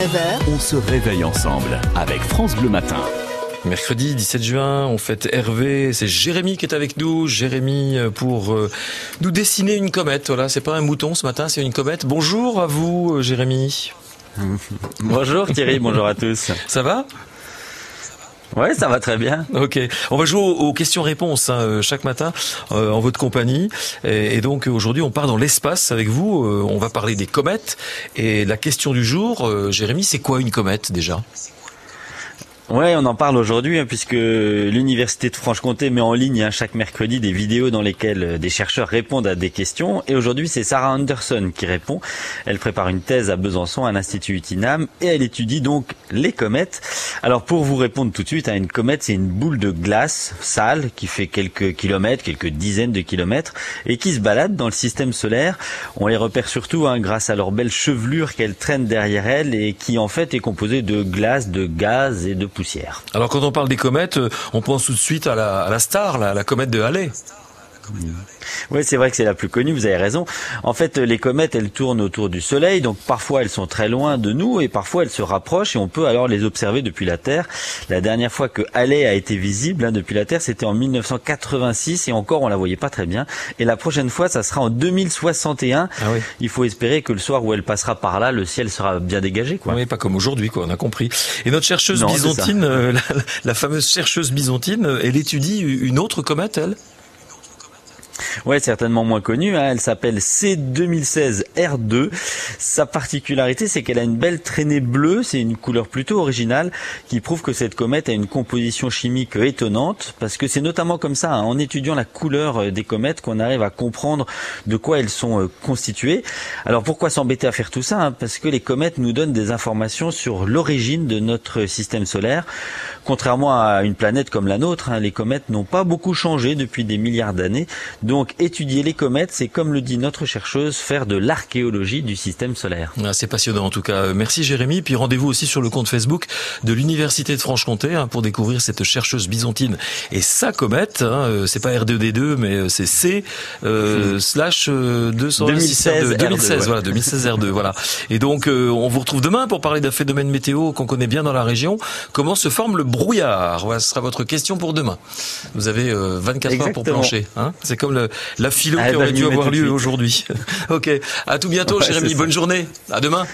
on se réveille ensemble avec France Bleu Matin. Mercredi 17 juin, on fête Hervé. C'est Jérémy qui est avec nous. Jérémy euh, pour euh, nous dessiner une comète. Voilà, c'est pas un mouton ce matin, c'est une comète. Bonjour à vous, euh, Jérémy. bonjour Thierry, bonjour à tous. Ça va? Ouais, ça va très bien. Ok, on va jouer aux, questions-réponses hein, chaque matin en votre compagnie. Et, donc aujourd'hui, on part dans l'espace avec vous. on va parler des comètes. Et la question du jour, Jérémy, c'est quoi une comète déjà? Ouais, on en parle aujourd'hui hein, puisque l'université de Franche-Comté met en ligne hein, chaque mercredi des vidéos dans lesquelles euh, des chercheurs répondent à des questions. Et aujourd'hui, c'est Sarah Anderson qui répond. Elle prépare une thèse à Besançon, à l'Institut Utinam, et elle étudie donc les comètes. Alors pour vous répondre tout de suite, hein, une comète, c'est une boule de glace sale qui fait quelques kilomètres, quelques dizaines de kilomètres, et qui se balade dans le système solaire. On les repère surtout grâce à leur belle chevelure qu'elles traînent derrière elles et qui en fait est composée de glace, de gaz et de alors quand on parle des comètes, euh, on pense tout de suite à la, star, la, la comète de Halley. Oui, c'est vrai que c'est la plus connue, vous avez raison. En fait, les comètes, elles tournent autour du Soleil, donc parfois elles sont très loin de nous et parfois elles se rapprochent et on peut alors les observer depuis la Terre. La dernière fois que Halley a été visible hein, depuis la Terre, c'était en 1986 et encore on la voyait pas très bien. Et la prochaine fois, ça sera en 2061. Ah Il faut espérer que le soir où elle passera par là, le ciel sera bien dégagé. Quoi. Oui, pas comme aujourd'hui, quoi. On a compris. Et notre chercheuse byzantine, euh, la fameuse chercheuse byzantine, elle étudie une autre comète, elle? Ouais, certainement moins connue. Hein. Elle s'appelle C2016R2. Sa particularité, c'est qu'elle a une belle traînée bleue. C'est une couleur plutôt originale qui prouve que cette comète a une composition chimique étonnante. Parce que c'est notamment comme ça, hein, en étudiant la couleur euh, des comètes, qu'on arrive à comprendre de quoi elles sont euh, constituées. Alors pourquoi s'embêter à faire tout ça hein? Parce que les comètes nous donnent des informations sur l'origine de notre système solaire. Contrairement à une planète comme la nôtre, les comètes n'ont pas beaucoup changé depuis des milliards d'années. Donc étudier les comètes, c'est comme le dit notre chercheuse, faire de l'archéologie du système solaire. Ah, c'est passionnant en tout cas. Merci Jérémy. Puis rendez-vous aussi sur le compte Facebook de l'Université de Franche-Comté hein, pour découvrir cette chercheuse byzantine et sa comète. Hein, euh, c'est pas R2D2 mais euh, c'est C euh, hmm. slash 2016 2016 voilà 2016 R2 voilà. Et donc on vous retrouve demain pour parler d'un phénomène météo qu'on connaît bien dans la région. Comment se forme le brouillard? Voilà, ce sera votre question pour demain. Vous avez 24 heures pour plancher. Hein c'est comme la philo ah, qui aurait dû avoir lieu aujourd'hui. ok. À tout bientôt, Jérémy. Bonne journée. À demain.